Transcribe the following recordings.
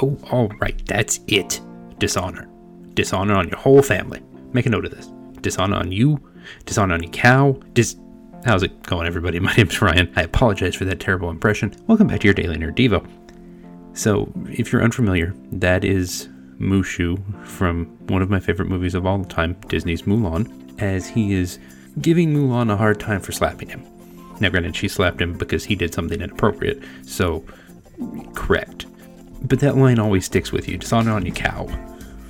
Oh, all right, that's it. Dishonor. Dishonor on your whole family. Make a note of this. Dishonor on you. Dishonor on your cow. Dis. How's it going, everybody? My name's Ryan. I apologize for that terrible impression. Welcome back to your Daily Nerd Devo. So, if you're unfamiliar, that is Mushu from one of my favorite movies of all time, Disney's Mulan, as he is giving Mulan a hard time for slapping him. Now, granted, she slapped him because he did something inappropriate, so correct. But that line always sticks with you. Dishonor on your cow.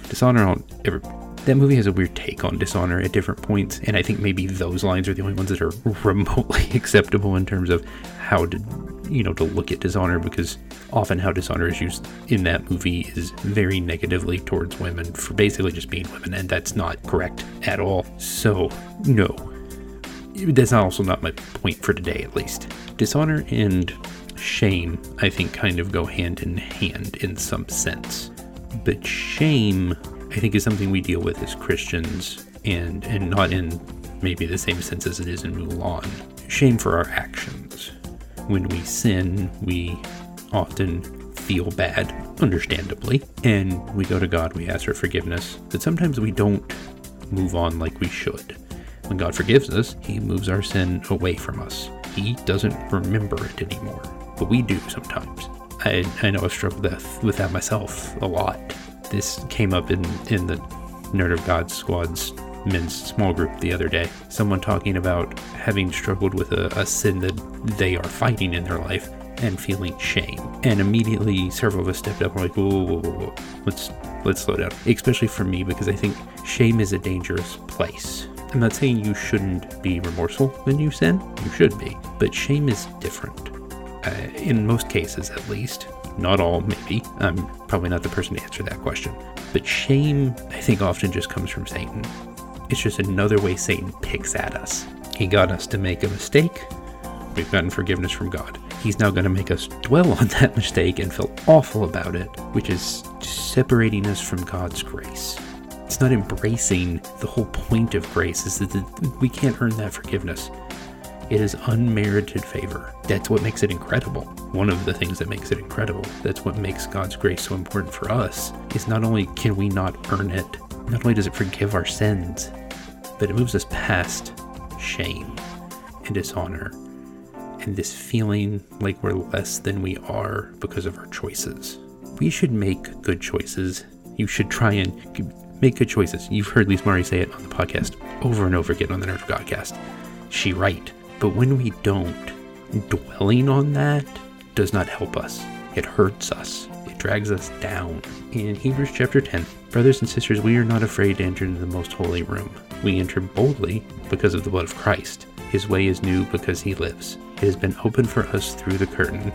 Dishonor on every. That movie has a weird take on dishonor at different points, and I think maybe those lines are the only ones that are remotely acceptable in terms of how to, you know, to look at dishonor, because often how dishonor is used in that movie is very negatively towards women for basically just being women, and that's not correct at all. So, no. That's also not my point for today, at least. Dishonor and shame, I think, kind of go hand in hand in some sense. But shame, I think, is something we deal with as Christians and, and not in maybe the same sense as it is in Mulan. Shame for our actions. When we sin, we often feel bad, understandably, and we go to God, we ask for forgiveness, but sometimes we don't move on like we should. When God forgives us, He moves our sin away from us. He doesn't remember it anymore but we do sometimes. I, I know I've struggled with, with that myself a lot. This came up in, in the Nerd of God Squad's men's small group the other day. Someone talking about having struggled with a, a sin that they are fighting in their life and feeling shame. And immediately several of us stepped up and like, whoa, whoa, whoa, whoa, let's let's slow down. Especially for me because I think shame is a dangerous place. I'm not saying you shouldn't be remorseful when you sin. You should be. But shame is different uh, in most cases at least. Not all, maybe. I'm probably not the person to answer that question. But shame, I think, often just comes from Satan. It's just another way Satan picks at us. He got us to make a mistake. We've gotten forgiveness from God. He's now going to make us dwell on that mistake and feel awful about it, which is separating us from God's grace. It's not embracing the whole point of grace is that we can't earn that forgiveness. It is unmerited favor. That's what makes it incredible. One of the things that makes it incredible, that's what makes God's grace so important for us, is not only can we not earn it, not only does it forgive our sins, but it moves us past shame and dishonor and this feeling like we're less than we are because of our choices. We should make good choices. You should try and make good choices. You've heard Lise Murray say it on the podcast over and over again on the Nerd of Godcast. She right. But when we don't, dwelling on that does not help us. It hurts us. It drags us down. In Hebrews chapter 10, brothers and sisters, we are not afraid to enter into the most holy room. We enter boldly because of the blood of Christ. His way is new because he lives. It has been opened for us through the curtain.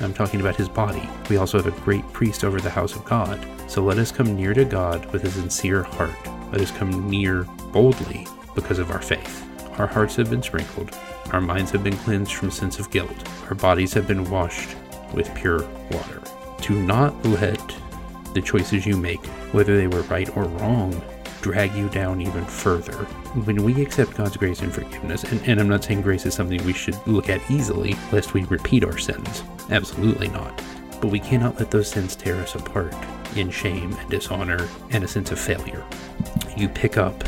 I'm talking about his body. We also have a great priest over the house of God. So let us come near to God with a sincere heart. Let us come near boldly because of our faith. Our hearts have been sprinkled, our minds have been cleansed from sense of guilt, our bodies have been washed with pure water. Do not let the choices you make, whether they were right or wrong, drag you down even further. When we accept God's grace and forgiveness, and, and, I'm not saying grace is something we should look at easily, lest we repeat our sins. Absolutely not. But we cannot let those sins tear us apart in shame and dishonor and a sense of failure. You pick up,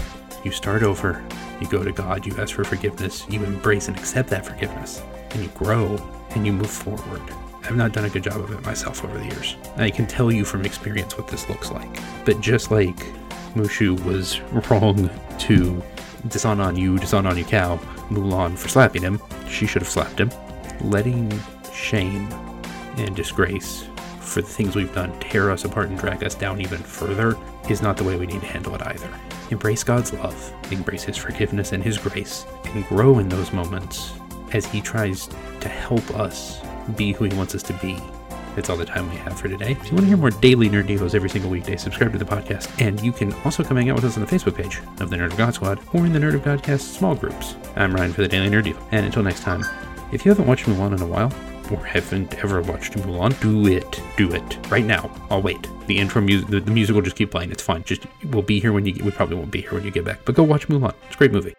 you start over, you go to God, you ask for forgiveness, you embrace and accept that forgiveness, and you grow and you move forward. I've not done a good job of it myself over the years. I can tell you from experience what this looks like. But just like Mushu was wrong to dishonor on you, dishonor on your cow, Mulan for slapping him, she should have slapped him. Letting shame and disgrace for the things we've done tear us apart and drag us down even further is not the way we need to handle it either. Embrace God's love, embrace His forgiveness and His grace, and grow in those moments as He tries to help us be who He wants us to be. That's all the time we have for today. If you want to hear more daily Nerd Devos every single weekday, subscribe to the podcast. And you can also come hang out with us on the Facebook page of the Nerd of God Squad or in the Nerd of Godcast small groups. I'm Ryan for the Daily Nerd Devo. And until next time, if you haven't watched Mulan in a while, or haven't ever watched Mulan, do it. Do it. Right now. I'll wait. The intro music, the, the music will just keep playing. It's fine. Just, we'll be here when you, we probably won't be here when you get back. But go watch Mulan. It's a great movie.